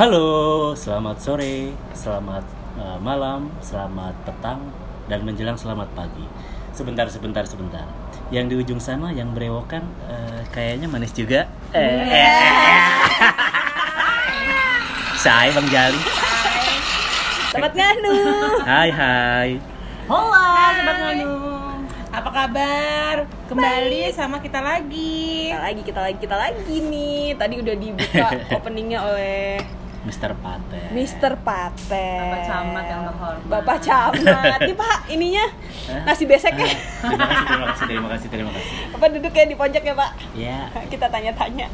Halo, selamat sore, selamat uh, malam, selamat petang, dan menjelang selamat pagi. Sebentar, sebentar, sebentar. Yang di ujung sana yang berewokan uh, kayaknya manis juga. Eh, Saya Bang Jali. Selamat nganu. Hai hai. Hola Sobat Nganu Apa kabar? Kembali sama kita lagi Kita lagi, kita lagi, kita lagi nih. Tadi udah dibuka openingnya oleh Mr. Pate. Mr. Pate. Bapak Camat yang terhormat. Bapak Camat. Nih Pak, ininya nasi beseknya. Terima kasih, terima kasih, terima kasih, terima kasih. Bapak duduk ya di pojok ya Pak. Ya, Kita tanya-tanya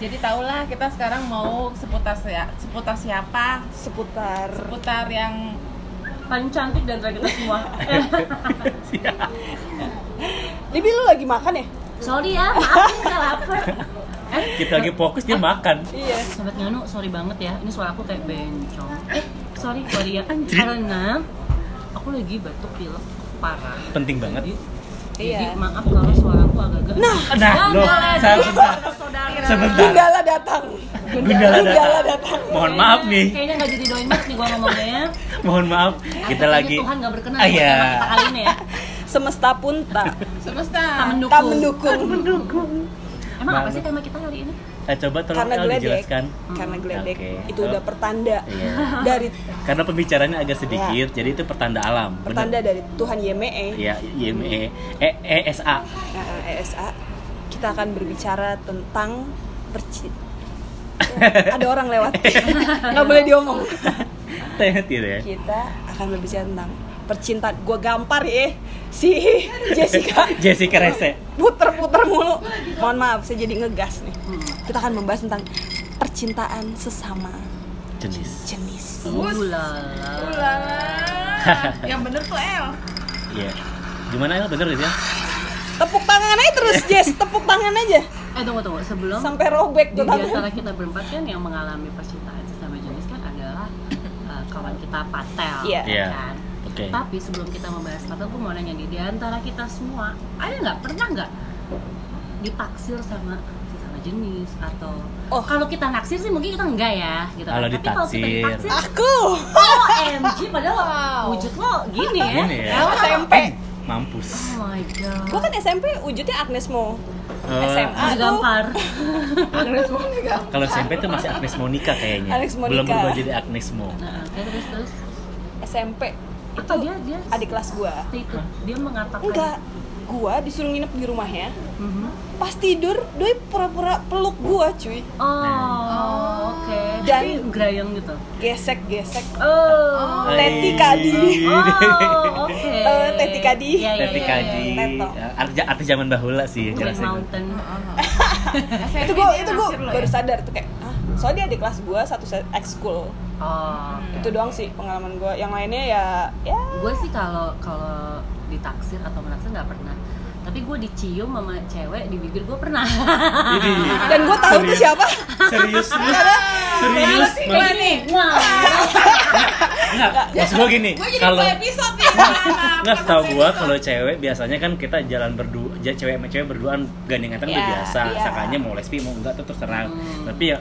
Jadi tahulah kita sekarang mau seputar ya, seputar siapa seputar Seputar yang paling cantik dan kita semua Libi lu lagi makan ya? Sorry ya, maaf aku nggak lapar. Kita lagi fokus dia makan. Iya. Sobat Nganu, sorry banget ya. Ini suara aku kayak bencong. Eh, sorry, sorry ya. Karena aku lagi batuk pilek parah. Penting banget. Jadi Iya. maaf kalau suara aku agak-agak. Nah, Nah, lo, sebentar, sebentar. Gundala datang. Gundala Gundala datang. datang. Mohon maaf nih. Kayaknya nggak jadi doain banget nih gua ngomongnya ya. Mohon maaf, kita lagi Tuhan nggak berkenan Ah, sama iya. tema kita kali ini ya. Semesta pun tak Semesta Tak mendukung. tak mendukung. Emang apa Banget. sih tema kita hari ini? Eh, coba tolong Karena El geledek. dijelaskan. Karena geledek Oke. itu udah pertanda Iya. dari Karena pembicaranya agak sedikit, jadi itu pertanda alam. Bener? pertanda dari Tuhan YME. Iya, IME, E, ESA. Nah, ESA kita akan berbicara tentang perci ada orang lewat nggak boleh diomong Tidak ya. kita akan berbicara tentang percintaan gue gampar ya si Jessica Jessica Rese. puter-puter mulu mohon maaf saya jadi ngegas nih kita akan membahas tentang percintaan sesama Jenis. jenis Ulala. Ulala Yang bener tuh El Iya. Gimana El? Bener sih? ya? tepuk tangan aja terus Jess tepuk tangan aja Eh tunggu tunggu sebelum sampai robek di tuh tangan antara kita berempat kan yang mengalami percintaan sesama jenis kan adalah uh, kawan kita Patel, Iya. Iya. kan? Oke. Tapi sebelum kita membahas Patel, gue mau nanya nih, di antara kita semua, ada nggak pernah nggak ditaksir sama sesama jenis atau Oh. kalau kita naksir sih mungkin kita enggak ya gitu. Kalau Tapi kalau kita ditaksir. aku OMG padahal Wow. wujud lo gini ya. Gini ya. Aku SMP Mampus. Oh my god. gue kan SMP wujudnya Agnes Mo Eh, SMA Udah tuh gampar. Kalau SMP tuh masih Agnes Monica kayaknya. Agnes Monica. Belum berubah jadi Agnes Mo. Nah, terus terus SMP apa dia dia adik kelas gua itu dia mengatakan enggak gua disuruh nginep di rumahnya Mhm. pas tidur doi pura-pura peluk gua cuy Oh, oke. Dan- Tapi gerayang gitu. gesek gesek Oh. Teti Kadi. Oh, oke. Eh, Teti Kadi. Iya, iya, Teti iya, Kadi. iya. Teto. Ya, Arti, arti zaman bahula sih jelasnya. Mountain. itu gua itu gua baru sadar tuh kayak ah soalnya dia adik kelas gua satu set ekskul Oh. itu doang sih pengalaman gua yang lainnya ya ya Gue sih kalau kalau ditaksir atau menaksir nggak pernah. Tapi gue dicium sama cewek di bibir gue pernah. Dan gua tahu tuh Serius. siapa Serius? Serius? Kayak gini. Wah. Enggak, maksud gua gini, Gue jadi kalau nih Enggak setahu gua kalau cewek biasanya kan kita jalan berdua, cewek sama cewek berduaan gandeng tangan udah Iya, biasa. iya. Sakanya mau lesbi mau enggak tuh terserah. Hmm. Tapi ya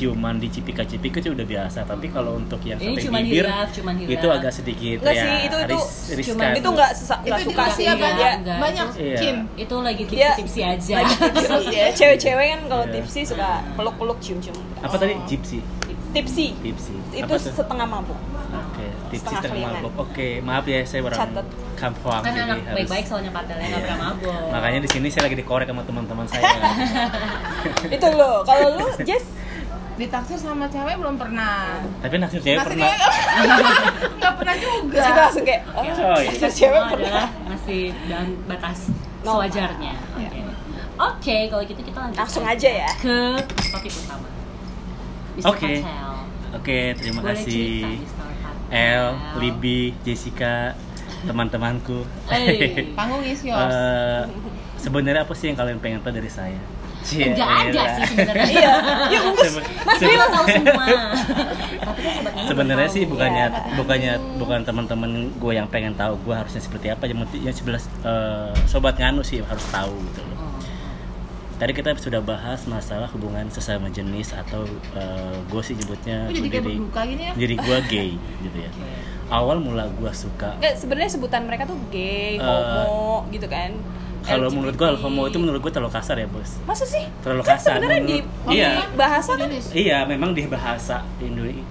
ciuman di cipika-cipika itu udah biasa. Tapi kalau untuk yang sampai cuman bibir hilaf, cuman hilaf. itu agak sedikit Enggak ya sih, itu- itu ris- riskan. cuman- itu nggak nggak Itu suka sih dia banyak, Enggak, banyak Iya. Kim Itu lagi Dia- tipsi-tipsi aja. lagi tipsi ya cewek-cewek kan kalau Iya. tipsi suka peluk-peluk cium-cium Apa tadi? Gypsy. tipsi Tipsy. itu setengah mabuk Oke, tipsy setengah mabok. Oke, maaf ya saya orang Catet. kampung kan anak harus- baik-baik soalnya patelnya nggak pernah mabok. Makanya di sini saya lagi dikorek sama teman-teman saya. itu lo kalau lu Jess Ditaksir sama cewek belum pernah Tapi naksir cewek Naksir pernah. Nggak pernah juga Terus kita langsung kayak oh, Coy. naksir cewek pernah adalah masih dan batas Normal. sewajarnya. Oke. Iya. Oke, kalau gitu kita lanjut langsung aja ya ke topik utama. Mr. Oke. Patel. Oke, terima Boleh kasih. cerita. El, Libby, Jessica, teman-temanku. Hey. Panggung is yours Eh, sebenarnya apa sih yang kalian pengen tahu dari saya? Ada elah. sih sebenarnya. iya bungkus Sebe- Mas sebe- Bimo tahu semua. Tapi kan Sebenarnya sih bukannya Iya. bukannya bukan teman-teman gue yang pengen tahu gue harusnya seperti apa yang yang sebelah eh, sobat nganu sih harus tahu gitu loh. Oh. tadi kita sudah bahas masalah hubungan sesama jenis atau gue sih nyebutnya jadi diri ya? diri gue gay gitu ya awal mula gue suka Nggak, sebenarnya sebutan mereka tuh gay, Eh, homo gitu kan. Kalau menurut gue homo itu menurut gue terlalu kasar ya bos Masa sih? terlalu Kan kasar sebenarnya di, iya bahasa kan iya memang di bahasa Indonesia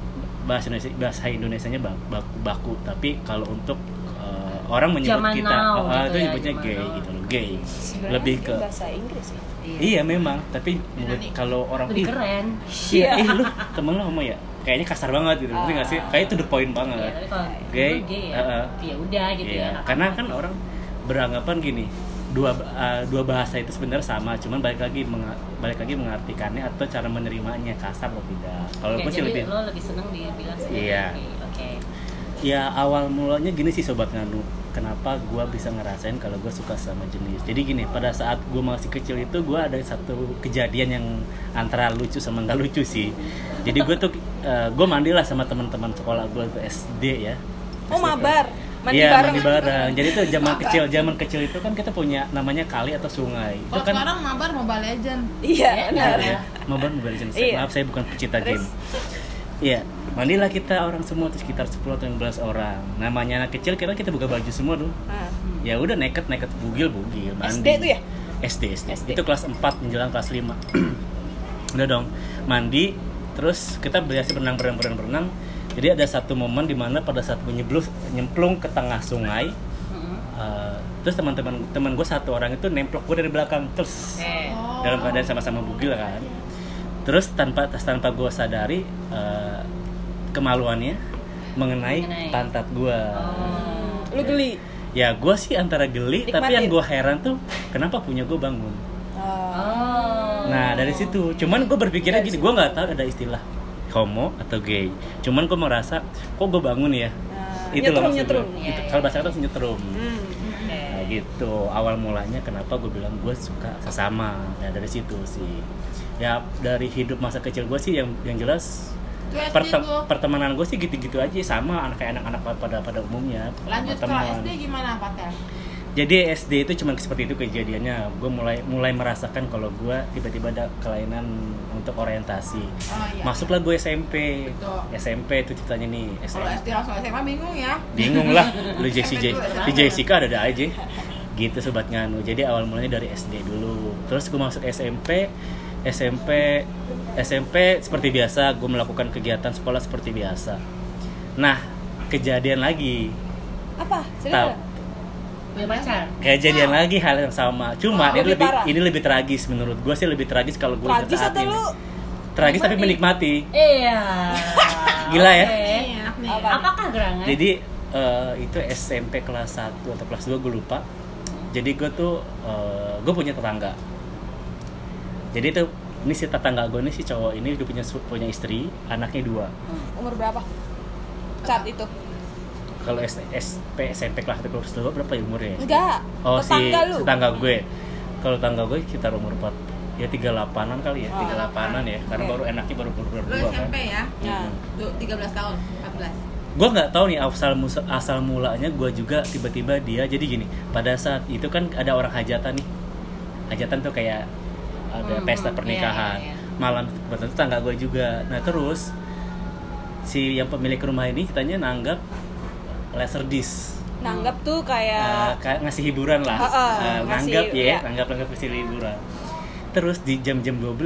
bahasa Indonesia bahasa Indonesianya baku, baku, baku. tapi kalau untuk eh, orang menyebut Zaman kita now eh, gitu itu ya, nyebutnya gay now. gitu loh gay sebenarnya lebih ke bahasa Inggris ya. iya memang tapi menurut kalau orang lebih "Ih, keren Iya, ih lu temen lu homo ya? Kayaknya kasar banget gitu, ngerti nggak sih? Ah. Kayak itu the point Iya, banget. tapi kalau Gay, gay ya, uh-uh. ya udah gitu Iya, ya karena kan sih. orang beranggapan gini, dua uh, dua bahasa itu sebenarnya sama, cuman balik lagi menga- balik lagi mengartikannya atau cara menerimanya kasar atau tidak. Kalau gue sih lebih, lo lebih seneng dibilang sebagai Iya. gay. oke ya awal mulanya gini sih sobat nganu. Kenapa gue bisa ngerasain kalau gue suka sama jenis? Jadi gini, pada saat gue masih kecil itu gue ada satu kejadian yang antara lucu sama nggak lucu sih. Jadi gue tuh gue mandi lah sama teman-teman sekolah gue tuh SD ya. Oh, SD. mabar. Mandi Iya, bareng. mandi bareng. Jadi tuh zaman kecil, zaman kecil itu kan kita punya namanya kali atau sungai. Itu Kalau kan sekarang mabar Mobile Legend. Iya, Ya, benar. ya. Mobile Mobile Legends. Iya. Maaf saya bukan pecinta Terus? game. Iya, mandilah kita orang semua tuh sekitar 10 atau 15 orang. Namanya anak kecil kita kita buka baju semua tuh. Nah, Ya udah neket neket bugil bugil mandi. SD tuh ya? SD, SD. SD. Itu kelas 4 menjelang kelas 5. udah dong, mandi terus kita biasa berenang berenang berenang berenang. Jadi ada satu momen di mana pada saat gue nyeblus nyemplung ke tengah sungai, Mm-mm. Uh, terus teman-teman teman gue satu orang itu nemplok gue dari belakang terus. Oh. dalam keadaan sama-sama bugil kan terus tanpa tanpa gue sadari uh, kemaluannya mengenai, Mengenai. pantat gue Oh. lu geli. ya gue sih antara geli tapi yang gue heran tuh kenapa punya gue bangun Oh. Oh. nah dari situ cuman gue berpikirnya gini gue nggak tahu ada istilah homo atau gay cuman gue merasa kok gue bangun ya Nah, itu loh nyetrum, maksud nyetrum. Iya, Itu- iya. kalau bahasa kata nyetrum Hmm. Oke. Nah gitu awal mulanya kenapa gue bilang gue suka sesama ya dari situ sih ya dari hidup masa kecil gue sih yang yang jelas pertemanan gue sih gitu-gitu aja sama anak kayak anak-anak pada pada umumnya Lanjut kalau SD gimana Patel? Jadi SD itu cuma seperti itu kejadiannya. Gue mulai mulai merasakan kalau gue tiba-tiba ada kelainan untuk orientasi. Oh iya. masuklah gue SMP Betul. SMP itu ceritanya nih Kalau SMP SD langsung SMA bingung ya. bingung lah. Lu dulu, di Jessica ada ada aja. Gitu sobat nganu. Jadi awal mulanya dari SD dulu. Terus gue masuk SMP SMP SMP seperti biasa. Gue melakukan kegiatan sekolah seperti biasa. Nah kejadian lagi. Apa? Cerita. Punya pacar. kejadian lagi hal yang sama cuma Oh, ini lebih lebih parah. ini lebih tragis menurut gue sih lebih tragis kalau gue Tragis saat atau ini. lu tragis tapi menikmati Iya. Gila ya? Oke. Iya? Apakah gerangan? Jadi eh, itu SMP kelas 1 atau kelas 2 gue lupa. Jadi gue tuh gue punya tetangga. Jadi tuh ini si tetangga gue ini si cowok ini dia punya punya istri, anaknya dua. Hmm. umur berapa? Saat itu. Kalau S- SP SMP kelas 1 kelas 2 berapa ya umurnya? Enggak. Oh si tetangga lu. tetangga gue. Kalau tetangga gue sekitar umur 4 ya 38-an kali ya, Oh. 38-an ya. Karena Oke. baru enaknya baru Lu berdua kan. SMP ya? Nah. Tuh, 13 tahun, 14. gue nggak tahu nih asal mus- asal mulanya gue juga tiba-tiba dia jadi gini pada saat itu kan ada orang hajatan nih hajatan tuh kayak ada Hmm, pesta hmm, pernikahan iya, iya, iya. malam kebetulan tetangga gue juga nah terus si yang pemilik rumah ini ceritanya nanggap laser disc Nanggap tuh kayak kayak ngasih hiburan lah Eh, ngasih, nanggap ya iya. nanggap nanggap ngasih hiburan terus di jam-jam 12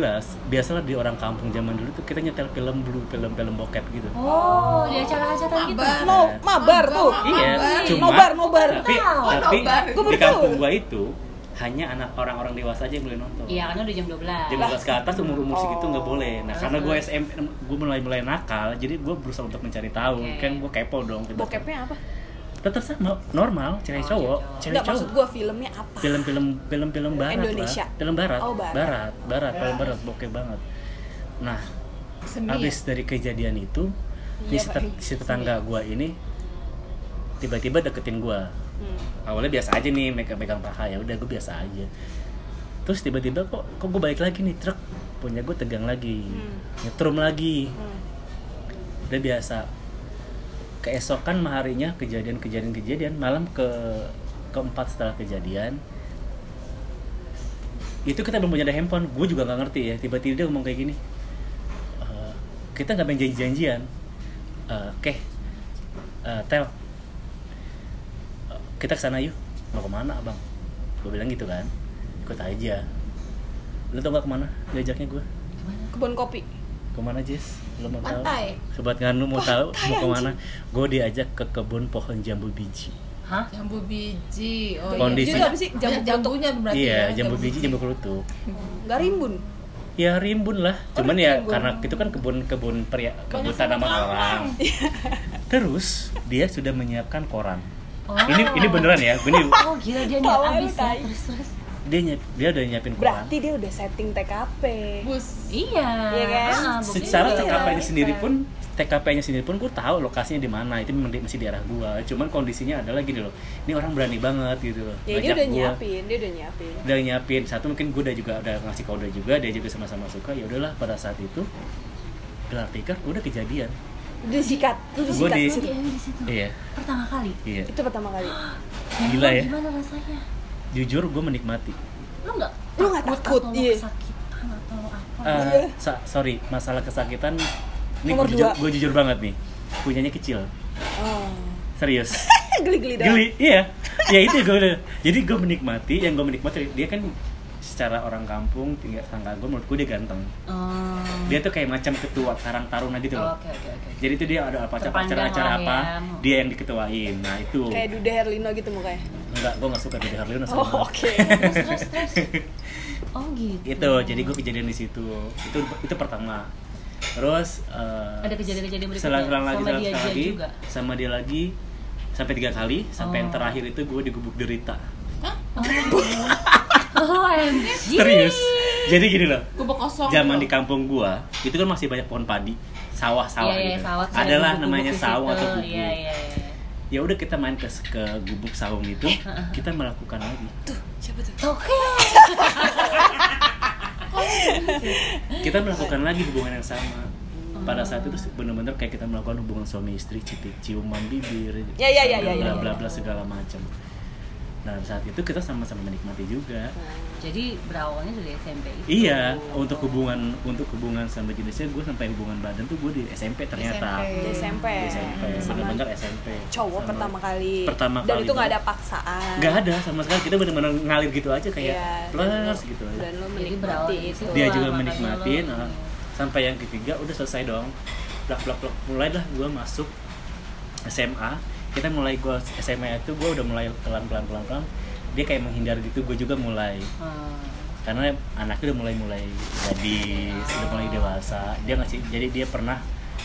biasalah di orang kampung zaman dulu tuh kita nyetel film blue film-film bokep gitu Oh, di acara hajatan gitu. Mabar. no, mabar tuh. Iya, Mabar. cuma Nobar, nobar. Tapi, Tahu. tapi Nobar. Gua di kampung gua itu hanya anak orang-orang dewasa aja yang boleh nonton. Iya, karena udah jam 12. Jam 12 ke atas umur umur segitu nggak Oh. boleh. Nah, karena gue. SMP, gue mulai mulai nakal, jadi gue berusaha untuk mencari tahu. Oke. Kan gue kepo dong. Bokepnya apa? Tetap sama, normal, cewek Oh, cowok, cewek cewek Enggak maksud cowok. gua filmnya apa? Film-film film-film barat Indonesia? lah. Film barat. Oh, barat. barat, barat, film barat, bokep banget. Nah, Seni habis dari kejadian itu, si, Iya, tet- Pak. si tetangga gua ini tiba-tiba deketin gua Hmm. awalnya biasa aja nih megang-megang paha ya udah gue biasa aja. Terus tiba-tiba kok kok gue balik lagi nih truk. Punya gue tegang lagi. Hmm. nyetrum lagi. Hmm. udah biasa. Keesokan harinya kejadian-kejadian-kejadian malam ke keempat setelah kejadian itu kita belum punya ada handphone. Gue juga nggak ngerti ya tiba-tiba dia ngomong kayak gini. "Eh, kita nggak main janji-janjian. Eh, oke. Eh, tel kita ke sana yuk. Mau ke mana abang gue bilang gitu kan. Ikut aja. Lu tau gak ke mana diajaknya gue Kebun kopi. ke mana Jess lu mau tahu? Pantai. sobat nganu mau tahu mau ke mana? gue diajak ke kebun pohon jambu biji. Hah? Jambu biji. Oh, Kondisi- Jadi apa sih? Jambu jambu jambunya berarti iya ya. jambu biji jambu kelutuk Gak rimbun. ya rimbun lah. Oh, cuman ya rimbun. karena itu kan kebun kebun pria kebun tanaman orang. Terus dia sudah menyiapkan koran Oh. ini ini beneran ya ini Oh gila dia niat Tawa lu, abis ya terus terus. dia nyiap- dia udah nyiapin koran Berarti dia udah setting TKP. Bus. Iya. Iya kan? Ah, buktinya secara iya. TKP-nya sendiri pun TKP-nya sendiri pun gue tahu lokasinya di mana itu memang di- masih di arah gua cuman kondisinya adalah gini loh ini orang berani banget gitu loh Ya dia udah gua. nyiapin, dia udah nyiapin. udah nyiapin satu mungkin gue udah juga udah ngasih kode juga dia juga sama-sama suka ya udahlah pada saat itu gelar tikar udah kejadian Udah sikat, udah Gua sikat. di- di Oh, situ. dia di situ. iya Pertama kali. iya Itu pertama kali. Gila Lu ya. Gimana rasanya? jujur gue menikmati Lu nggak Lu nggak takut, atau lu iya. kesakitan atau apa? Eh, Iya. sa- sorry masalah kesakitan ini gue jujur, gua jujur banget nih punyanya kecil Oh. serius Geli-geli dong. geli iya ya itu gue jadi gue menikmati yang gue menikmati dia kan secara orang kampung tinggal tangga gue menurut gue dia ganteng Oh. dia tuh kayak macam ketua karang taruna gitu Oh, loh Oke oke oke. jadi itu dia ada apa acara-acara lah apa ya. dia yang diketuain nah itu Kayak Dude Herlino gitu mukanya. enggak gue gak suka Dude Herlino sama Oh, oke. Terus terus terus. Oh gitu. itu jadi gue kejadian di situ itu itu pertama terus eh, Ada kejadian-kejadian berikutnya? selang selang lagi Sama selang dia selang juga lagi juga? sama dia lagi sampai tiga kali sampai yang Oh. terakhir itu gue digubuk derita Oh, OMG. serius jadi gini loh Kubuk kosong. zaman di kampung gua itu kan masih banyak pohon padi sawah-sawah Iya, iya, gitu sawah, ada adalah gubuk-gubuk namanya situ. atau gubuk Iya, iya, iya. ya udah kita main ke ke gubuk saung itu kita melakukan lagi Tuh, siapa tuh? Oke. kita melakukan lagi hubungan yang sama pada saat itu benar-benar kayak kita melakukan hubungan suami istri cipik ciuman bibir Ya, ya, ya, bla ya, ya, bla ya. bla segala macam nah saat itu kita sama-sama menikmati juga Jadi berawalnya dari SMP itu. iya untuk hubungan untuk hubungan sama jenisnya gue sampai hubungan badan tuh gue di SMP ternyata SMP. Di SMP. di SMP Sama benar-benar SMP cowok Sama- pertama kali. pertama Dan kali itu nggak ada paksaan. nggak ada sama sekali kita benar-benar ngalir gitu aja kayak Iya, plus dan lo- gitu aja Dan lo menikmati itu. dia juga menikmatin lo- nah, sampai yang ketiga udah selesai dong blak blak blak mulai dah gue masuk SMA kita mulai gue SMA itu gue udah mulai pelan pelan pelan pelan dia kayak menghindar gitu gue juga mulai Hmm. karena anaknya udah mulai mulai jadi udah mulai dewasa dia ngasih jadi dia pernah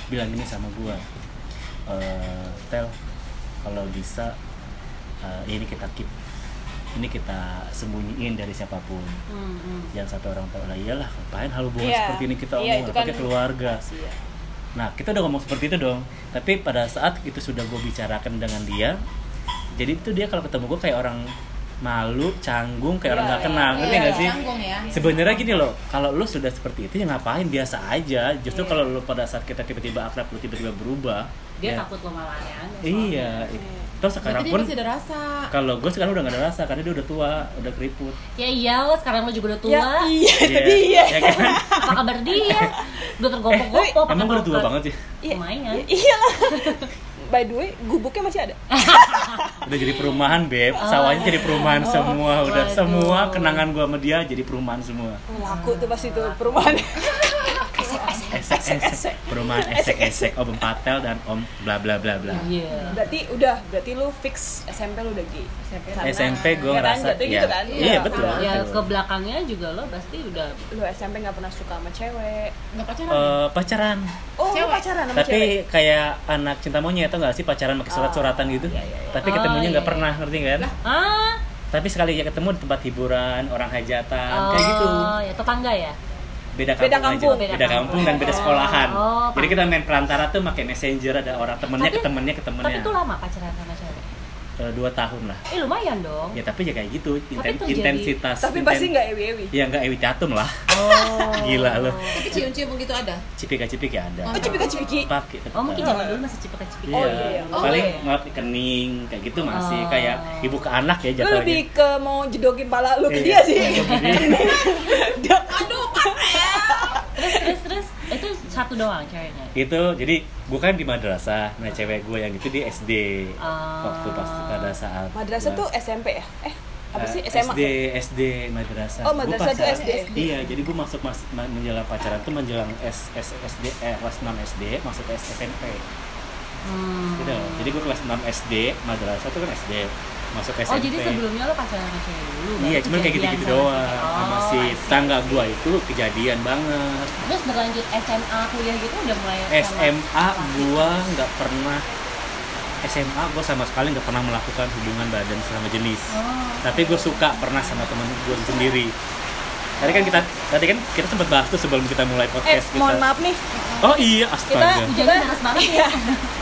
bilang gini sama gue "Eh, tel kalau bisa eh, ini kita keep ini kita sembunyiin dari siapa pun Hmm, hmm. jangan sampai orang tahu lah iyalah ngapain hal hubungan Iya. seperti ini kita Iya, omong apalagi kan keluarga Rahasia. Nah kita udah ngomong seperti itu dong tapi pada saat itu sudah gue bicarakan dengan dia jadi itu dia kalau ketemu gue kayak orang malu canggung kayak orang Iya, nggak kenal iya, ngerti Iya, nggak sih canggung ya. sebenarnya gini loh kalau lu sudah seperti itu ya ngapain biasa aja justru Iya. kalau lu pada saat kita tiba-tiba akrab lu tiba-tiba berubah Dia ya, takut lo malah aneh-aneh. iya Iya. Terus sekarang Berarti pun masih ada rasa. kalau gue sekarang udah gak ada rasa karena dia udah tua udah keriput Ya iya lo sekarang lo juga udah tua. Ya, iya, itu Iya, dia. ya kan? Apa kabar dia? Udah tergopoh-gopoh. pakai emang gue udah tua banget sih Iya, Lumayan. iya, iyalah. By the way, gubuknya masih ada. udah jadi perumahan beb Oh. sawahnya jadi perumahan semua udah Waduh. semua kenangan gua sama dia jadi perumahan semua Oh, laku tuh pasti tuh perumahan. esek esek perumahan esek esek om patel dan om bla bla bla bla Iya. berarti udah, berarti lu fix SMP lu udah gay. SMP. Karena- SMP gue ya kan, ngerasa ya, gitu kan? iya Iya, betul, betul. Ya betul. ke belakangnya juga lo pasti udah Lu SMP nggak pernah suka sama cewek. Nggak pacaran. Eh, pacaran Oh, Cewek. pacaran sama tapi cewek. kayak anak cinta monyet tau gak sih pacaran pakai surat-suratan gitu Iya, iya, iya. tapi Oh, ketemunya nggak iya. pernah ngerti kan ah tapi sekali aja ketemu di tempat hiburan orang hajatan kayak gitu Oh, ya tetangga ya. Beda kampung, Beda kampung. aja Beda beda kampung. kampung dan beda Oh. sekolahan Oh, jadi kita main perantara tuh pakai messenger ada orang temennya Tapi- ke temennya ke temennya Tapi itu lama pacaran sama cewek. eh, dua tahun lah Eh lumayan dong. ya tapi ya kayak gitu inten- jadi- intensitas Tapi inten- pasti nggak ewi-ewi. ya nggak ewi catum lah Oh. Gila lu. Tapi cium-cium gitu ada. cipika-cipiki ada Oh, cipika-cipiki. pakai Oh mungkin zaman dulu masih cipika-cipika. Oh, Iya, iya, iya. Oh, paling iya. ngelap kening kayak gitu masih Oh. kayak ibu ke anak ya Lu jatuhnya. lebih ke mau jedokin pala lu ke Iya. dia sih. Dia- Aduh. Terus terus terus itu satu doang ceweknya. itu jadi gue kan di madrasah nah cewek gue yang itu di SD Ah. waktu pas pada saat Madrasah tuh SMP ya? Eh, apa eh, sih? SMA? SD SD madrasah Oh, madrasah pacaran- SD. iya jadi gue masuk mas, ma- menjelang pacaran tuh menjelang S, S, SD eh, kelas 6 SD masuk ke SMP Hmm. gitu jadi gue kelas 6 SD madrasah tuh kan SD masuk SMP Oh jadi sebelumnya lo pacaran sama cewek dulu? iya cuman kayak gitu-gitu doang cewek. sama Oh, si tangga gue itu kejadian banget Terus berlanjut SMA kuliah gitu udah mulai SMA gua nggak pernah SMA gua sama sekali nggak pernah melakukan hubungan badan sama jenis Oh. tapi gue suka pernah sama temen gue sendiri tadi kan kita tadi kan kita sempat bahas tuh sebelum kita mulai Eh, podcast kita mohon maaf nih. oh iya astaga Hujannya deras banget ya.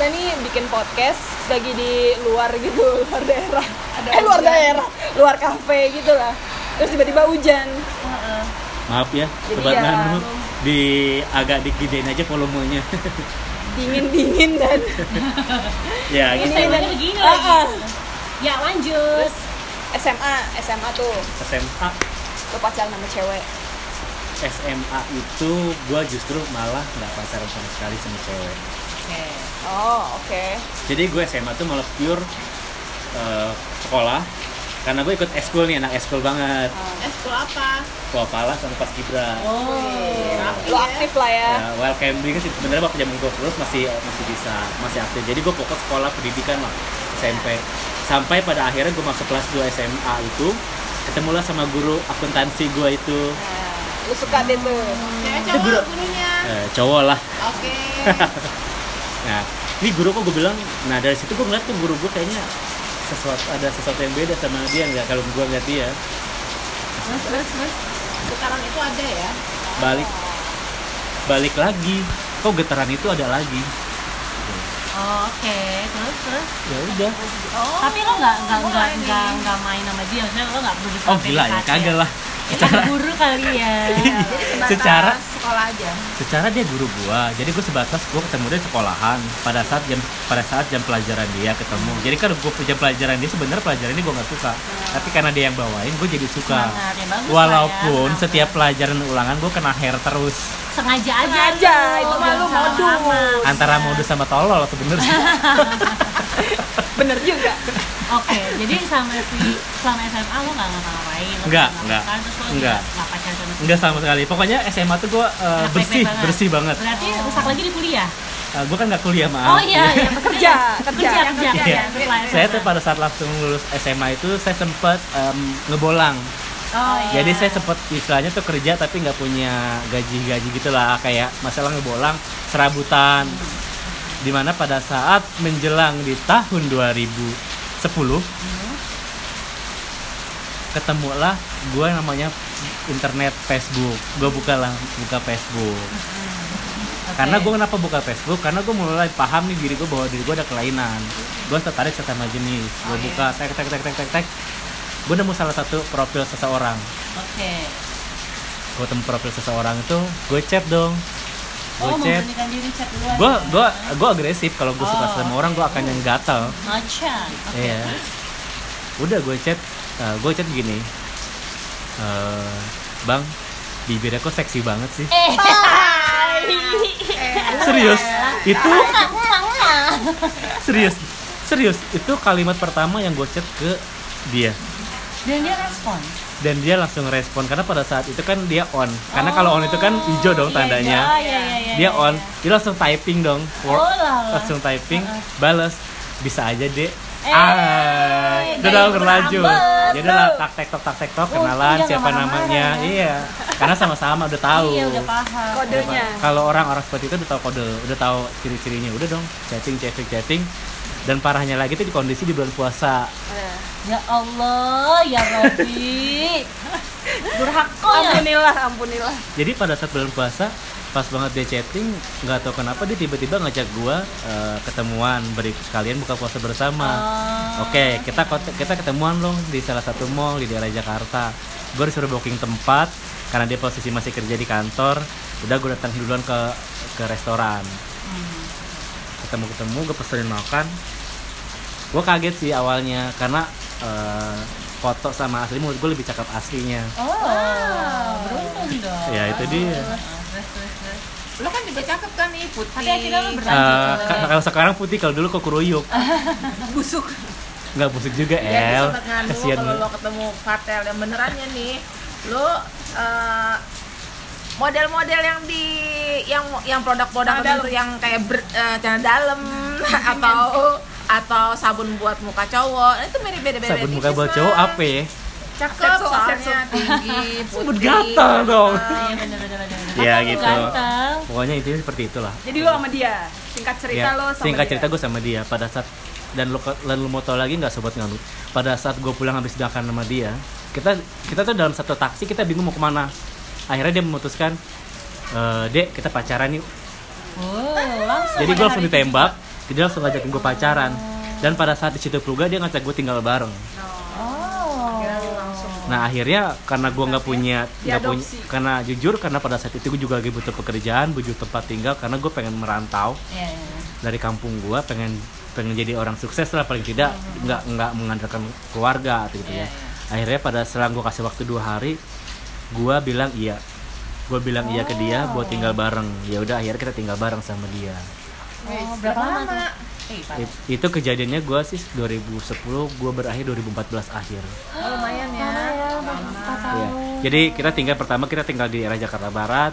Kita nih bikin podcast lagi di luar gitu, luar daerah. eh, luar daerah, luar kafe gitu lah. Terus tiba-tiba hujan. Heeh. maaf ya sobat ya, Nanu di agak digedein aja volumenya Dingin-dingin dan ya Ini gitu Temanya begini Ah, lagi. ah. Ya lanjut. SMA, SMA tuh SMA lo pacaran sama cewek. SMA itu gua justru malah nggak pacaran sama sekali sama cewek Oke. Oh, oke. jadi gue SMA tuh malah pure eh, sekolah karena gue ikut eskul nih anak eskul banget Eh, sekolah apa? Wah pala sama pas kibra Oh. Lo aktif lah ya. ya, well camping sih sebenarnya waktu zaman gue lulus masih masih bisa masih aktif jadi gue fokus sekolah pendidikan lah SMP sampai pada akhirnya gue masuk kelas 2 SMA itu ketemulah sama guru akuntansi gue itu Nah, lu suka deh tuh. Cewek Itu guru- cowok gurunya. eh, cowok lah Oke. nah ini guru kok gue bilang nah dari situ gue ngeliat tuh guru gue kayaknya sesuatu ada sesuatu yang beda sama dia nggak kalau gue ngeliat dia Terus terus terus. Getaran itu ada ya. balik balik lagi kok getaran itu ada lagi Oh, Oke. Terus terus. ya udah Oh. Tapi lo nggak nggak nggak nggak main sama dia, maksudnya lo nggak berusaha oh gila ya kagak lah Itu guru kali ya. secara sekolah aja. secara dia guru gua. Jadi gua sebatas gua ketemu dia di sekolahan. Pada saat jam pada saat jam pelajaran dia ketemu. Jadi kan gua jam pelajaran dia sebenarnya pelajaran ini gua nggak suka. Tapi karena dia yang bawain gua jadi suka. Semangat, ya bagus lah walaupun ya, setiap pelajaran ulangan gua kena hair terus. Sengaja aja Sengaja, itu mah biar lu salah modus. antara modus sama tolol sebenarnya. Bener juga. Oke, jadi sama si selama SMA lo nggak ngapa-ngapain? nggak nggak pacaran sama enggak sama sekali pokoknya SMA tuh gua uh, bersih baik-baik bersih banget Berarti rusak lagi di kuliah? Uh, gua kan nggak kuliah maaf Oh iya, iya Kerja, kerja. kerja, kerja, kerja. Iya. setelah saya tuh pada saat langsung lulus SMA itu saya sempat em, ngebolang Oh iya. Jadi saya sempat istilahnya tuh kerja tapi nggak punya gaji-gaji gitulah kayak masalah ngebolang serabutan. Di mana pada saat menjelang di tahun 2010 ketemulah gue namanya internet Facebook. Gue buka lah buka Facebook. Oke. Karena gue kenapa buka Facebook? Karena gue mulai paham nih diri gue bahwa diri gue ada kelainan. Gue tertarik sama jenis. Gue Oh, iya. buka tek tek tek tek tek tek. Gue nemu salah satu profil seseorang. Oke. Gue temu profil seseorang itu, gue chat dong. Gue Oh, chat. Gue ya? gue gue agresif kalau gue suka Oh, sama orang gue akan yang gatel. Macan. Oke. Iya. Udah gue chat, eh, gue chat gini. Eh, bang, bibirnya kok seksi banget sih. Eh. Serius? Itu serius serius itu kalimat pertama yang gue chat ke dia Dan dia respon. Dan dia langsung respon karena pada saat itu kan dia on. Karena kalau on itu kan hijau dong Iya, tandanya. iya, iya, iya, dia iya, on iya. dia langsung typing dong. Work Oh lah. langsung typing balas bisa aja dek. Eh, ah udah berlanjut. jadi lah tak tek tok tak tek tok Untung kenalan dia siapa namanya. ya. iya karena sama-sama udah tahu. Iya udah paham. Kodenya. kalau orang-orang seperti itu udah tahu kode udah tahu ciri-cirinya. Udah dong chatting chatting chatting dan parahnya lagi itu di kondisi di bulan puasa. Ya Allah, ya Robi. Durhaka ya. Ampunilah, ampunilah. jadi pada saat bulan puasa pas banget dia chatting nggak tahu kenapa dia tiba-tiba ngajak gua eh, ketemuan beri sekalian buka puasa bersama. Oke kita kita ketemuan loh di salah satu mall di daerah Jakarta. Gue disuruh booking tempat karena dia posisi masih kerja di kantor. Udah gue datang duluan ke ke restoran ketemu ketemu gue pesenin makan. Gue kaget sih awalnya karena eh, foto sama asli menurut gue lebih cakep aslinya. Oh, beruntung dong. ya itu dia. Lo kan juga cakep kan nih, putih. Tapi akhirnya lo ber- Eh, ka- kalau sekarang putih kalau dulu kok kuruyuk busuk. Nggak busuk juga Jadi el. sobat nganu kasihan kalau lo ketemu kartel yang benerannya nih, lo eh, model-model yang di yang yang produk-produk tertentu yang kayak ber, eh, celana dalam atau atau sabun buat muka cowok. Itu mirip beda-beda sabun muka buat lah. cowok apa ya? Cakep Seksu, soalnya seksu. tinggi Sebut putih gatal dong. Iya bener-bener ya gitu. Ganteng. pokoknya intinya seperti itulah. Jadi lo sama dia? Singkat cerita Ya, lo sama singkat dia. cerita gue sama dia. Pada saat dan lo dan lo mau tau lagi nggak sobat nganu pada saat gue pulang habis makan sama dia kita kita tuh dalam satu taksi kita bingung mau ke mana akhirnya dia memutuskan "Eh, dek kita pacaran yuk. Oh, langsung. jadi gue langsung hari itu ditembak dia langsung ngajakin gue pacaran. Dan pada saat di situ juga dia ngajak gue tinggal bareng. Oh. Nah akhirnya karena gue nggak punya nggak punya karena jujur karena pada saat itu gue juga lagi butuh pekerjaan butuh tempat tinggal karena gue pengen merantau Iya, iya. dari kampung gue pengen pengen jadi orang sukses lah paling tidak. Nggak nggak mengandalkan keluarga gitu ya. akhirnya pada selang gue kasih waktu dua hari gue bilang iya. Gue bilang iya ke dia buat tinggal bareng. Ya udah akhirnya kita tinggal bareng sama dia. Oh, berapa lama tuh? Eh. It- itu kejadiannya gue sih 2010 gue berakhir 2014 akhir. Oh, lumayan ya. Iya. Jadi kita tinggal pertama kita tinggal di daerah Jakarta Barat,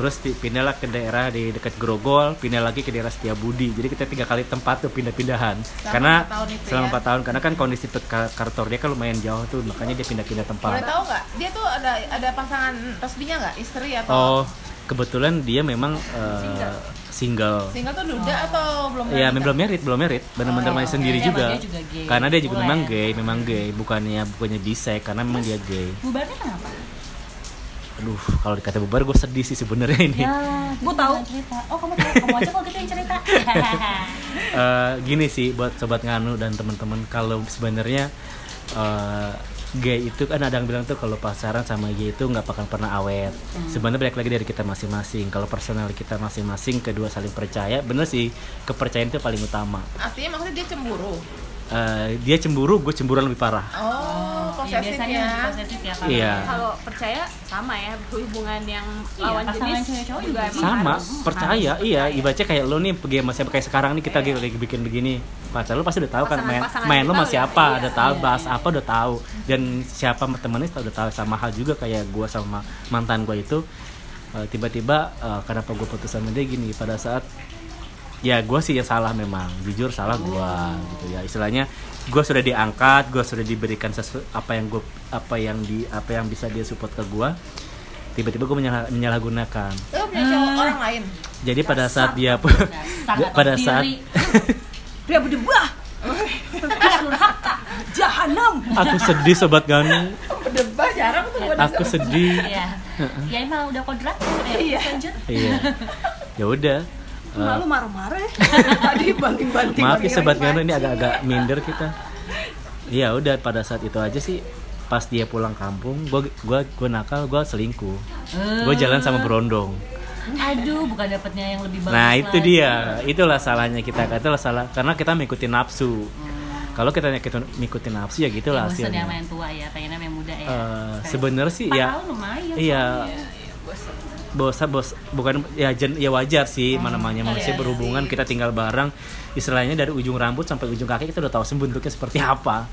terus pindahlah ke daerah di dekat Grogol, pindah lagi ke daerah Setiabudi. Jadi kita tiga kali tempat tuh pindah-pindahan. karena empat tahun itu selama ya? empat tahun karena kan kondisi kantor dia kan lumayan jauh tuh, makanya dia pindah-pindah tempat. boleh tahu nggak dia tuh ada ada pasangan resminya nggak istri atau Oh, kebetulan dia memang eh, single. single tuh duda atau belum Iya, menikah? belum merit, belum merit, benar-benar masih sendiri Iya, juga. dia juga gay. Karena dia juga Boleh. memang gay, memang gay, bukannya bukannya bisek, karena memang dia gay. Bubarnya kenapa? Aduh, kalau dikata bubar gue sedih sih sebenarnya ini. Ya, Gua tahu. cerita. Oh, kamu tahu. Kamu aja kalau gitu yang cerita. Eh, gini sih buat sobat nganu dan teman-teman kalau sebenarnya eh, gay itu kan ada yang bilang tuh kalau pacaran sama gay itu nggak akan pernah awet. Sebenarnya balik lagi dari kita masing-masing. Kalau personal kita masing-masing kedua saling percaya, bener sih kepercayaan itu paling utama. artinya maksudnya dia cemburu Eh, dia cemburu, gue cemburuan lebih parah. oh, posesif biasanya ya posesif ya kalau Iya. kalau percaya sama ya hubungan yang Iya, lawan jenis cowok juga Sama, harus. percaya, harus iya. Ibaratnya kayak lo nih pergi sama siapa kayak sekarang nih kita lagi, lagi bikin begini. Pacar lo pasti udah tahu kan main, main lo masih apa, iya, udah tahu iya, bahas iya. apa udah tahu. Dan siapa temennya udah tahu sama hal juga kayak gua sama mantan gua itu eh, tiba-tiba eh, kenapa gue putus sama dia gini pada saat ya gue sih yang salah memang jujur salah gua gitu ya istilahnya gue sudah diangkat gue sudah diberikan sesu apa yang gue apa yang di apa yang bisa dia support ke gua. Tiba-tiba gue menyalah, menyalahgunakan. Lo punya cowok orang lain? Jadi pada saat dia pun sangat pada saat diri. dia berdebah jahanam. Aku sedih sobat Ganu berdebah jarang tuh gua aku sedih. Iya. Ya emang udah kodrat. Iya. Ya, lanjut. iya. Ya udah Eh, malu marah-marah ya tadi banting-banting maaf ya sobat Ganu ini agak-agak minder kita iya udah pada saat itu aja sih pas dia pulang kampung gue gua gua nakal gue selingkuh gue jalan sama berondong Aduh, bukan dapetnya yang lebih bagus. nah itu lagi. dia itulah salahnya kita itulah salah karena kita mengikuti nafsu kalau kita ngikutin, ngikutin nafsu ya Ya, gitulah bosan hasilnya yang main tua ya, pengennya main muda ya. Sekarang. sebenarnya sih ya lumayan. iya bosan bos bukan ya jen, ya wajar sih mana namanya manusia iya berhubungan kita tinggal bareng. Istilahnya dari ujung rambut sampai ujung kaki kita udah tahu bentuknya seperti apa.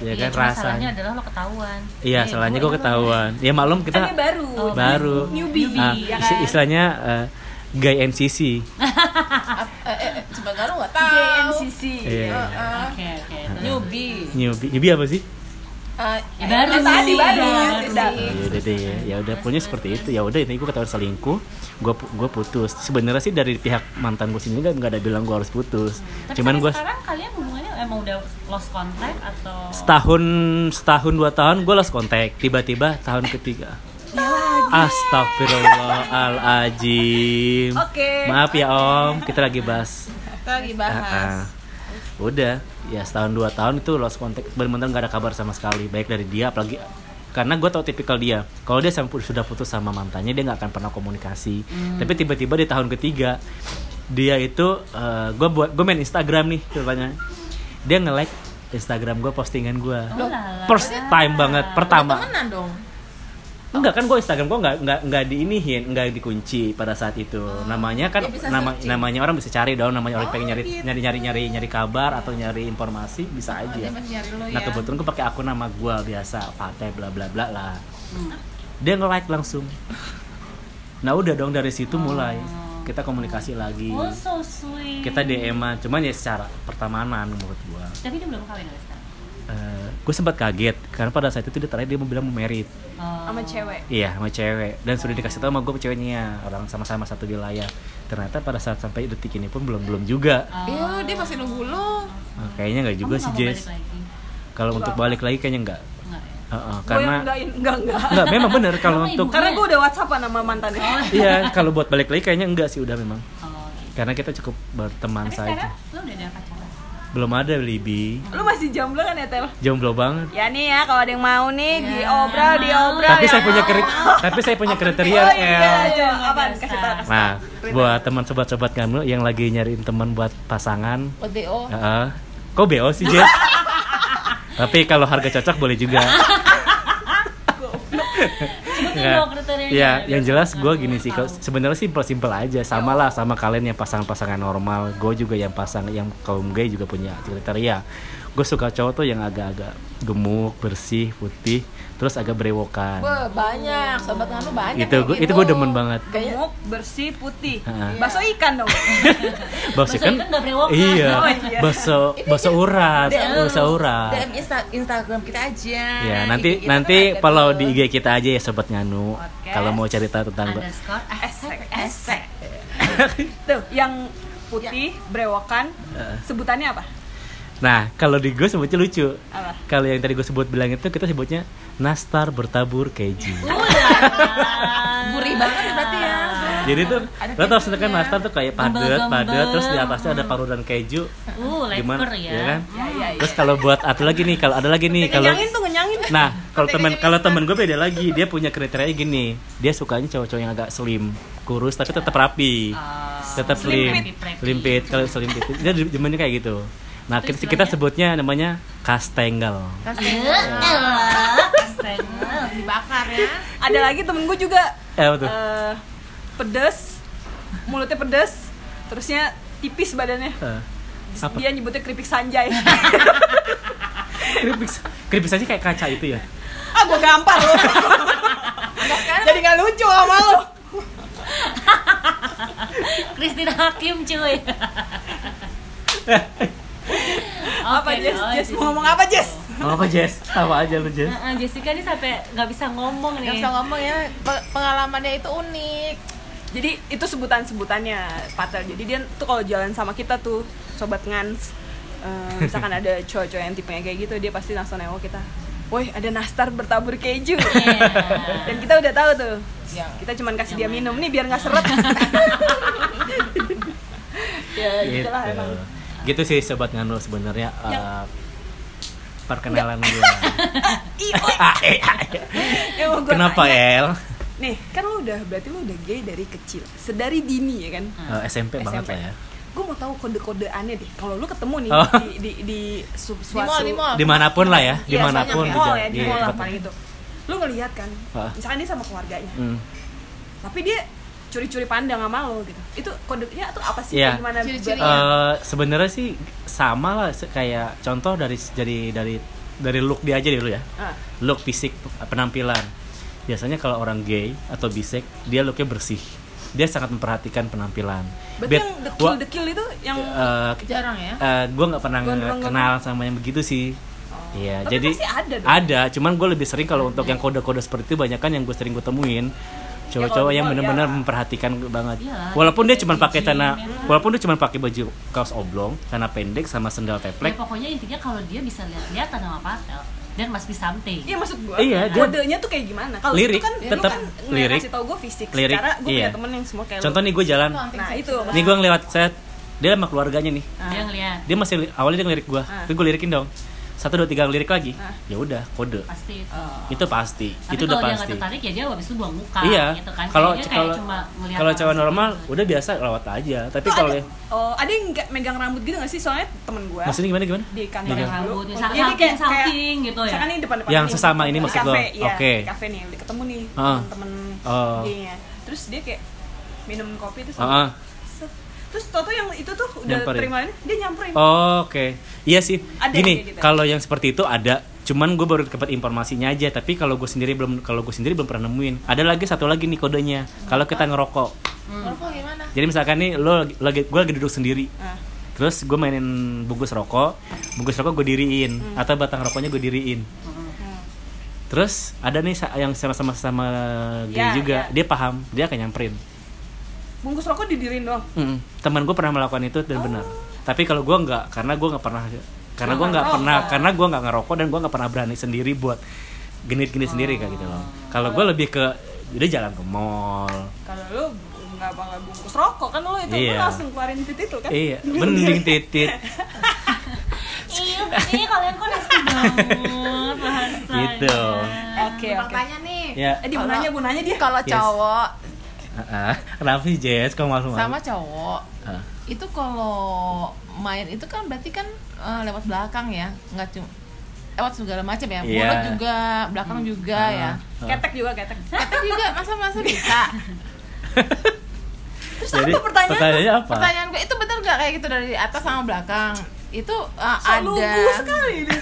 Ya Iya, kan rasanya. salahnya adalah lo ketahuan. iya Eh, salahnya gua gue ketahuan. ya malum kita baru. Oh, baru. Newbie Ah, ya kan? istilahnya eh, gay NCC eh, eh, sebenarnya nggak tahu. GNCC Iya. Heeh. Oke, oke. newbie. Newbie. Newbie apa sih Eh, Ya, baru eh, tadi sih, baru ya udah deh. Ya. ya udah punya seperti itu. Ya udah ini gue ketahuan selingkuh. Gue gue putus. Sebenarnya sih dari pihak mantan gue sendiri nggak nggak ada bilang gue harus putus. Tapi cuman gue sekarang kalian hubungannya emang udah lost contact atau? Setahun setahun dua tahun gue lost kontak tiba-tiba tahun ketiga. Astagfirullahaladzim. Oke. Maaf ya Om, kita lagi bahas. Kita lagi Ah, ah. bahas. Udah, ya setahun dua tahun itu lost contact. Benar-benar nggak ada kabar sama sekali. Baik dari dia apalagi karena gue tau tipikal dia. Kalau dia sampai sudah putus sama mantannya dia nggak akan pernah komunikasi. Tapi tiba-tiba di tahun ketiga dia itu gue buat gue main Instagram nih ceritanya dia nge-like Instagram gue postingan gue Oh, first time banget pertama. Temenan dong. Enggak kan gue Instagram gue nggak nggak nggak diinihin nggak dikunci pada saat itu namanya kan bisa nama searching. namanya orang bisa cari dong namanya orang Oh, pengen nyari gitu. nyari nyari nyari nyari kabar atau nyari informasi bisa aja nyari lo nah ya. kebetulan gue pakai akun nama gue biasa Fateh bla bla bla lah Hmm. dia nge like langsung nah udah dong dari situ mulai kita komunikasi lagi Oh, so sweet. kita DM-an cuman ya secara pertemanan menurut gue Tapi dia belum kawin sampai sekarang. gue sempat kaget karena pada saat itu dia terakhir dia mau bilang mau merit Oh. sama cewek Iya sama cewek dan sudah dikasih tahu sama gue ceweknya orang sama-sama satu wilayah ternyata pada saat sampai detik ini pun belum belum juga Oh. Iya, dia masih nunggu lo. Nah, kayaknya nggak juga Kamu sih Jess kalau untuk balik lagi kayaknya nggak Enggak ya? Heeh, gue yang karena enggak enggak enggak nggak memang bener kalau untuk karena gue udah whatsappan sama mantannya iya kalau buat balik lagi kayaknya enggak sih udah memang Oh, gitu. karena kita cukup berteman Tapi saja sekarang lo udah ada pacaran? Belum ada Libi lu masih jomblo kan ya Tel jomblo banget ya nih ya kalau ada yang mau nih Ya. diobrol diobrol tapi ya. saya punya kri tapi saya punya kriteria oh iya Luar apaan biasa. kasih kasih nah buat teman sobat-sobat kamu yang lagi nyariin teman buat pasangan ODO. Heeh. Kok BO sih, Jess? Tapi kalau harga cocok boleh juga. Sebutin dong kriterianya. Ya, yang jelas gue gini sih, sebenarnya simpel-simpel aja, sama lah sama kalian yang pasangan-pasangan normal. Gue juga yang pasang, yang kaum gay juga punya kriteria. Gue suka cowok tuh yang agak-agak gemuk, bersih, putih, terus agak berewokan. Wah, banyak. Sobat nganu banyak. Itu gue, gitu. itu gue demen banget. gemuk bersih putih Heeh. bakso ikan dong Bakso kan? ikan nggak berewokan. Iya, Oh, iya. bakso bakso urat, bakso urat. DM Insta- Instagram kita aja. Ya nanti IG nanti tuh. di IG kita aja ya sobat nganu. Oke. Kalau mau cerita tentang Underscore esek Esek. tuh yang putih brewokan Heeh. sebutannya apa Nah kalau di gue sebutnya lucu. apa Kalau yang tadi gue sebut bilang itu kita sebutnya nastar bertabur keju. Gurih banget ya berarti ya. Jadi tuh Ada lo tau kejunya. kan nastar tuh kayak padat padat terus di atasnya ada parutan keju. Uh, Gimana? ya. Ya kan? ya ya ya Terus kalau buat atau lagi nih kalau ada lagi nih kalau Nah, kalau teman kalau temen gue beda lagi, dia punya kriteria gini. Dia sukanya cowok-cowok yang agak slim, kurus tapi tetap rapi. Oh. tetap Slim limpit kalau slim fit. Dia demennya kayak gitu. Nah, kita, kita sebutnya namanya kastengel. Kasih Astaga. dibakar ya. ada lagi temen gue juga Eh, apa tuh? eh, pedes mulutnya pedes terusnya tipis badannya Eh, apa? dia nyebutnya keripik sanjay Keripik, keripik aja kayak kaca itu ya. ah gue gampar lo jadi nggak lucu sama lo Christine Hakim cuy. Apa Jess oh, Jess mau ngomong apa Jess Mau apa Jess? Apa aja lu Jess? Nah, Jessica nih sampai nggak bisa ngomong nih. Yang bisa ngomong ya pe- pengalamannya itu unik. jadi itu sebutan sebutannya Patel jadi dia tuh kalau jalan sama kita tuh sobat ngans eh, misalkan ada cowok-cowok yang tipenya kayak gitu dia pasti langsung nengok kita woi ada nastar bertabur keju Iya. dan kita udah tahu tuh Yang kita cuman kasih dia minum nih biar nggak seret ya Gitu. emang Gitu sih sobat nganu sebenarnya eh, perkenalan gue. Kenapa. El? nih kan lu udah berarti lu udah gay dari kecil sedari dini ya kan Eh, SMP, banget SMP. lah ya. gue mau tahu kode-kode aneh deh kalau lu ketemu nih Oh. di di di su- di suatu mall, di mall. Di mana pun lah ya, Iya, di mana pun di, mall ya, di di mall lah paling itu lu ngelihat kan Ah. misalkan dia sama keluarganya Hmm. tapi dia curi-curi pandang sama lo gitu. Itu kodenya tuh apa sih. Kayak gimana Ciri-cirinya. buat- Eh, sebenarnya sih sama lah kayak contoh dari dari dari dari look dia aja dulu ya. Ah, look fisik penampilan. Biasanya kalau orang gay atau bisek dia looknya bersih. Dia sangat memperhatikan penampilan. Berarti Bet- yang dekil-dekil itu yang eh, Jarang ya. gue nggak pernah Gondrong-gondrong. kenal sama yang begitu sih. Iya, Tapi jadi pasti ada dong. ada, cuman gue lebih sering kalau untuk yang kode-kode seperti itu banyak kan yang gue sering gue temuin cowok-cowok kalau yang benar-benar ya. memperhatikan banget. Iyalah, Walaupun dia cuma pakai tanah, merah. walaupun dia cuma pakai baju kaos oblong, tanah pendek sama sendal Ya, teplek, pokoknya intinya kalau dia bisa lihat-lihatan sama Patel. there must be something Iya maksud gue, Iya, dia- kodenya tuh kayak gimana? Kalau Lirik, itu kan, lu tetap kan lirik. ngasih tau gue fisik. Lirik, Secara gue iya. punya temen yang semua kayak contoh lu. nih gue jalan Nah itu. nih gue ngeliat set dia sama keluarganya nih dia ngeliat dia masih awalnya dia ngelirik gue Ah. tapi gue lirikin dong satu dua tiga lirik lagi Ah. ya udah kode pasti itu Oh. itu pasti tapi itu udah kalau pasti tertarik ya dia habis itu buang muka iya gitu kan kalau kalau kalau cewek normal gitu. udah biasa lewat aja tapi kalau ada, oh, ada yang nggak megang rambut gitu gak sih? Soalnya temen gue maksudnya gimana gimana di kantor dulu. rambut, Jadi saking- kayak- kayak- saking gitu ya? Misalkan nih depan-depan Yang nih, sesama ini maksud lo? iya, Oke. kafe nih, udah ketemu nih Ah. temen Oh. Terus dia kayak minum kopi terus ah. Terus Toto yang itu tuh udah Nyamperin. terima ini, dia nyamperin. Oh, Oke, iya sih. Ada Gini, gitu. kalau yang seperti itu ada, cuman gue baru dapat informasinya aja. Tapi kalau gue sendiri belum, kalau gue sendiri belum pernah nemuin. Ada lagi satu lagi nih kodenya. Kalau kita ngerokok, Rokok gimana? jadi misalkan nih lo lagi- gue lagi duduk sendiri. Ah. Terus gue mainin bungkus rokok, bungkus rokok gue diriin, Hmm. atau batang rokoknya gue diriin. Terus ada nih yang sama-sama sama gay Ya, juga, ya. dia paham, dia akan nyamperin. Bungkus rokok didirin doang. Mm, teman gue pernah melakukan itu dan benar. Tapi kalau gue nggak, karena gue nggak pernah, karena gue nggak pernah, karena gue nggak ngerokok dan gue nggak pernah berani sendiri buat genit-genit sendiri kayak gitu loh. Kalau gue lebih ke, udah jalan ke mall. Kalau lu nggak bakal bungkus rokok kan lu itu Iya. lu langsung keluarin titik itu kan. Iya, mending titit. iya ini kalian kok nasty banget bahasanya Gitu. Oke, Mau oke. tanya nih. Ya. Eh, dia mau nanya, mau nanya dia. Kalau Yes. cowok Kenapa sih Jess? Kau malu sama cowok Ah. itu kalau main itu kan berarti kan eh, lewat belakang ya, nggak cuma lewat segala macam ya. Iya. Mulut juga, belakang juga ya. Ah. Ketek juga ketek. Kata juga masa-masa bisa. Terus Jadi apa pertanyaan? pertanyaannya apa? Pertanyaan gue itu bener nggak kayak gitu dari atas sama belakang? Itu So ada sekali ini.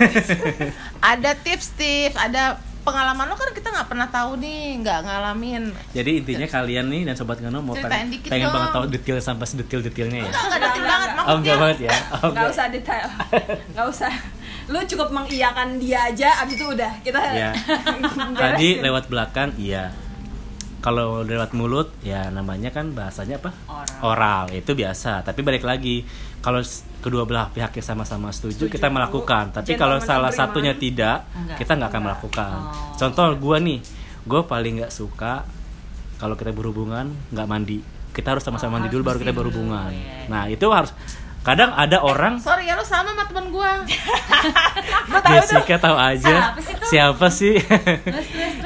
ada tips-tips, ada pengalaman lo kan kita nggak pernah tahu nih, nggak ngalamin. Jadi intinya kalian nih dan sobat Ngano mau Ceritain pengen, dikit pengen banget tahu detail sampai sedetil-detilnya ya. Enggak, enggak Enggak, detail banget enggak. Oh enggak banget ya. Oh, Nggak enggak. usah detail. Nggak usah. Lu cukup mengiyakan dia aja, abis itu udah kita. Iya. beresin. Tadi lewat belakang iya. Kalau lewat mulut ya namanya kan bahasanya apa? Oral. Itu biasa. Tapi balik lagi kalau kedua belah pihaknya sama-sama setuju, Setuju. kita melakukan. Tapi kalau salah agreement. satunya tidak, Enggak. kita nggak akan melakukan. Oh. Contoh gue nih, gue paling nggak suka kalau kita berhubungan nggak mandi. Kita harus sama-sama Oh, mandi dulu baru kita bersih dulu, berhubungan. iya. Nah itu harus. Kadang ada orang Sorry ya lo sama sama temen gue. Jessica tahu aja Siapa sih siapa sih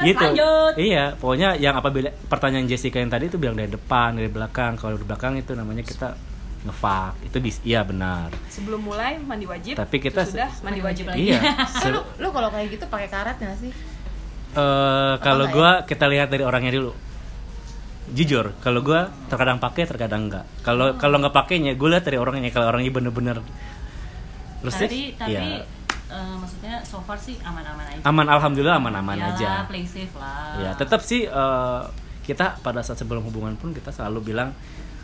gitu. lanjut. iya pokoknya yang apabila pertanyaan Jessica yang tadi itu bilang dari depan dari belakang. Kalau di belakang itu namanya kita ngefak itu bis iya benar. Sebelum mulai mandi wajib. Tapi kita sudah se- mandi wajib lagi. iya Se- lu, lu kalau kayak gitu pakai karet nggak sih? eh, kalau gua kita lihat dari orangnya dulu. Jujur kalau gua terkadang pakai terkadang enggak kalau kalau nggak pakainya gue lihat dari orangnya. Kalau orangnya bener-bener terus tapi tapi ya, eh, maksudnya so far sih aman-aman aja aman alhamdulillah aman-aman Iyalah, aja play safe lah ya tetap sih eh, kita pada saat sebelum hubungan pun kita selalu bilang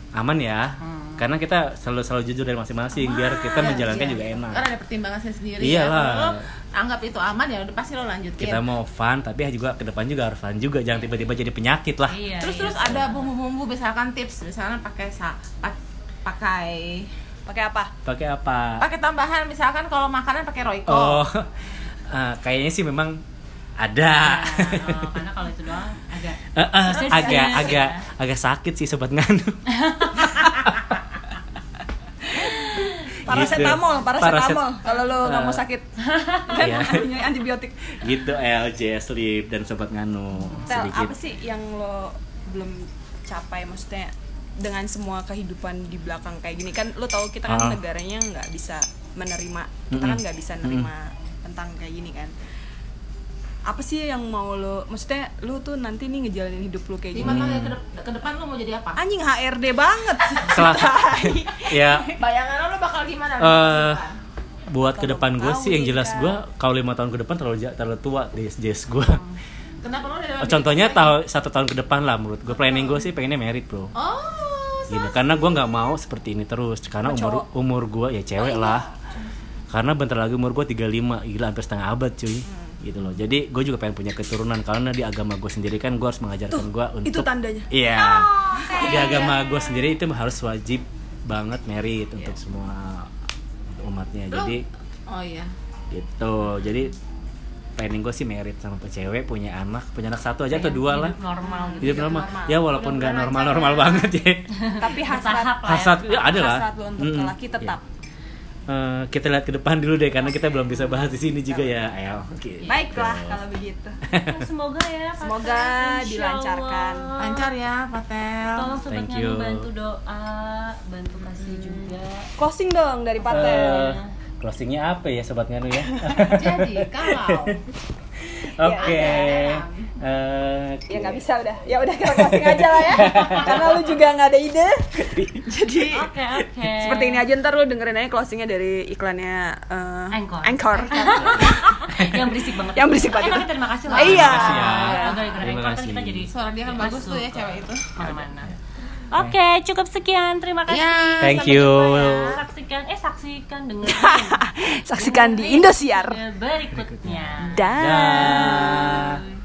aman ya Hmm. karena kita selalu selalu jujur dari masing-masing biar kita menjalankan Iya, juga iya. enak Karena ada pertimbangan saya sendiri Iyalah. ya. Kalau lo anggap itu aman ya udah pasti lo lanjutin. kita mau fun tapi juga ke depan juga harus fun juga jangan tiba-tiba jadi penyakit lah iya, terus iya. terus ada bumbu-bumbu misalkan tips misalkan pakai sa pa- pakai Pakai apa? pakai apa pakai tambahan misalkan kalau makanan pakai royco. oh eh, kayaknya sih memang ada Nah, oh, karena kalau itu doang agak Eh, eh, Terus, agak terus, agak ya. agak sakit sih sobat nganu Paracetamol, Gitu. paracetamol. Paraset- Kalau lo nggak mau Eh. sakit. kan Iya. antibiotik. gitu LJ Sleep dan sobat nganu Tel, sedikit apa sih yang lo belum capai maksudnya dengan semua kehidupan di belakang kayak gini. Kan lo tahu kita kan Ah. negaranya nggak bisa menerima. Kita kan Mm-mm. nggak bisa nerima tentang kayak gini kan. Apa sih yang mau lo maksudnya lo tuh nanti nih ngejalanin hidup lo kayak Lima gini. tahun ke, de- ke depan lo mau jadi apa? anjing HRD banget. Setelah ya. Bayangan lo, bakal gimana? Eh, depan? buat ke depan gue sih yang jelas gue kalau lima tahun ke depan terlalu terlalu tua di Jess gue Kenapa lo contohnya tahu satu tahun ke depan lah menurut gue planning gue sih pengennya merit bro? Oh, gitu karena gue nggak mau seperti ini terus karena umur. Oh, umur gue ya cewek iya. lah karena bentar lagi umur gue 35 gila hampir setengah abad cuy Hmm. gitu loh jadi gue juga pengen punya keturunan karena di agama gue sendiri kan gue harus mengajarkan gue untuk itu tandanya Iya. Di agama gue sendiri itu harus wajib banget merit untuk Iya. semua umatnya. Jadi Oh iya. gitu. Jadi planning gue sih merit sama cewek punya anak punya anak satu aja atau dua lah. normal gitu hidup normal. ya walaupun nggak normal normal banget ya. Tapi hasrat ya. hasrat ya ada lah. Hasrat laki tetap. Eh, kita lihat ke depan dulu deh karena kita belum bisa bahas di sini juga ya. El Gitu. baiklah kalau begitu. Ya, semoga ya Patel, Semoga dilancarkan. Lancar ya Patel. Tolong you. bantu doa bantu kasih juga. Closing dong dari Patel. Eh, closingnya apa ya sobat nganu ya? Jadi kalau oke. Eh, ya nggak bisa udah. Ya udah kita closing aja lah ya. Karena lu juga nggak ada ide. Jadi oke oke. Seperti ini aja ntar lu dengerin aja closingnya dari iklannya eh, Anchor. Anchor. yang berisik banget. Yang berisik banget. eh, tapi terima kasih lah Iya. Terima kasih ya. Anchor kan kita jadi suara dia kan bagus tuh ya cewek itu. Mana-mana oke cukup sekian terima kasih ya Thank sampai you. ya. saksikan eh saksikan dengerin saksikan di Indosiar berikutnya dah Dah.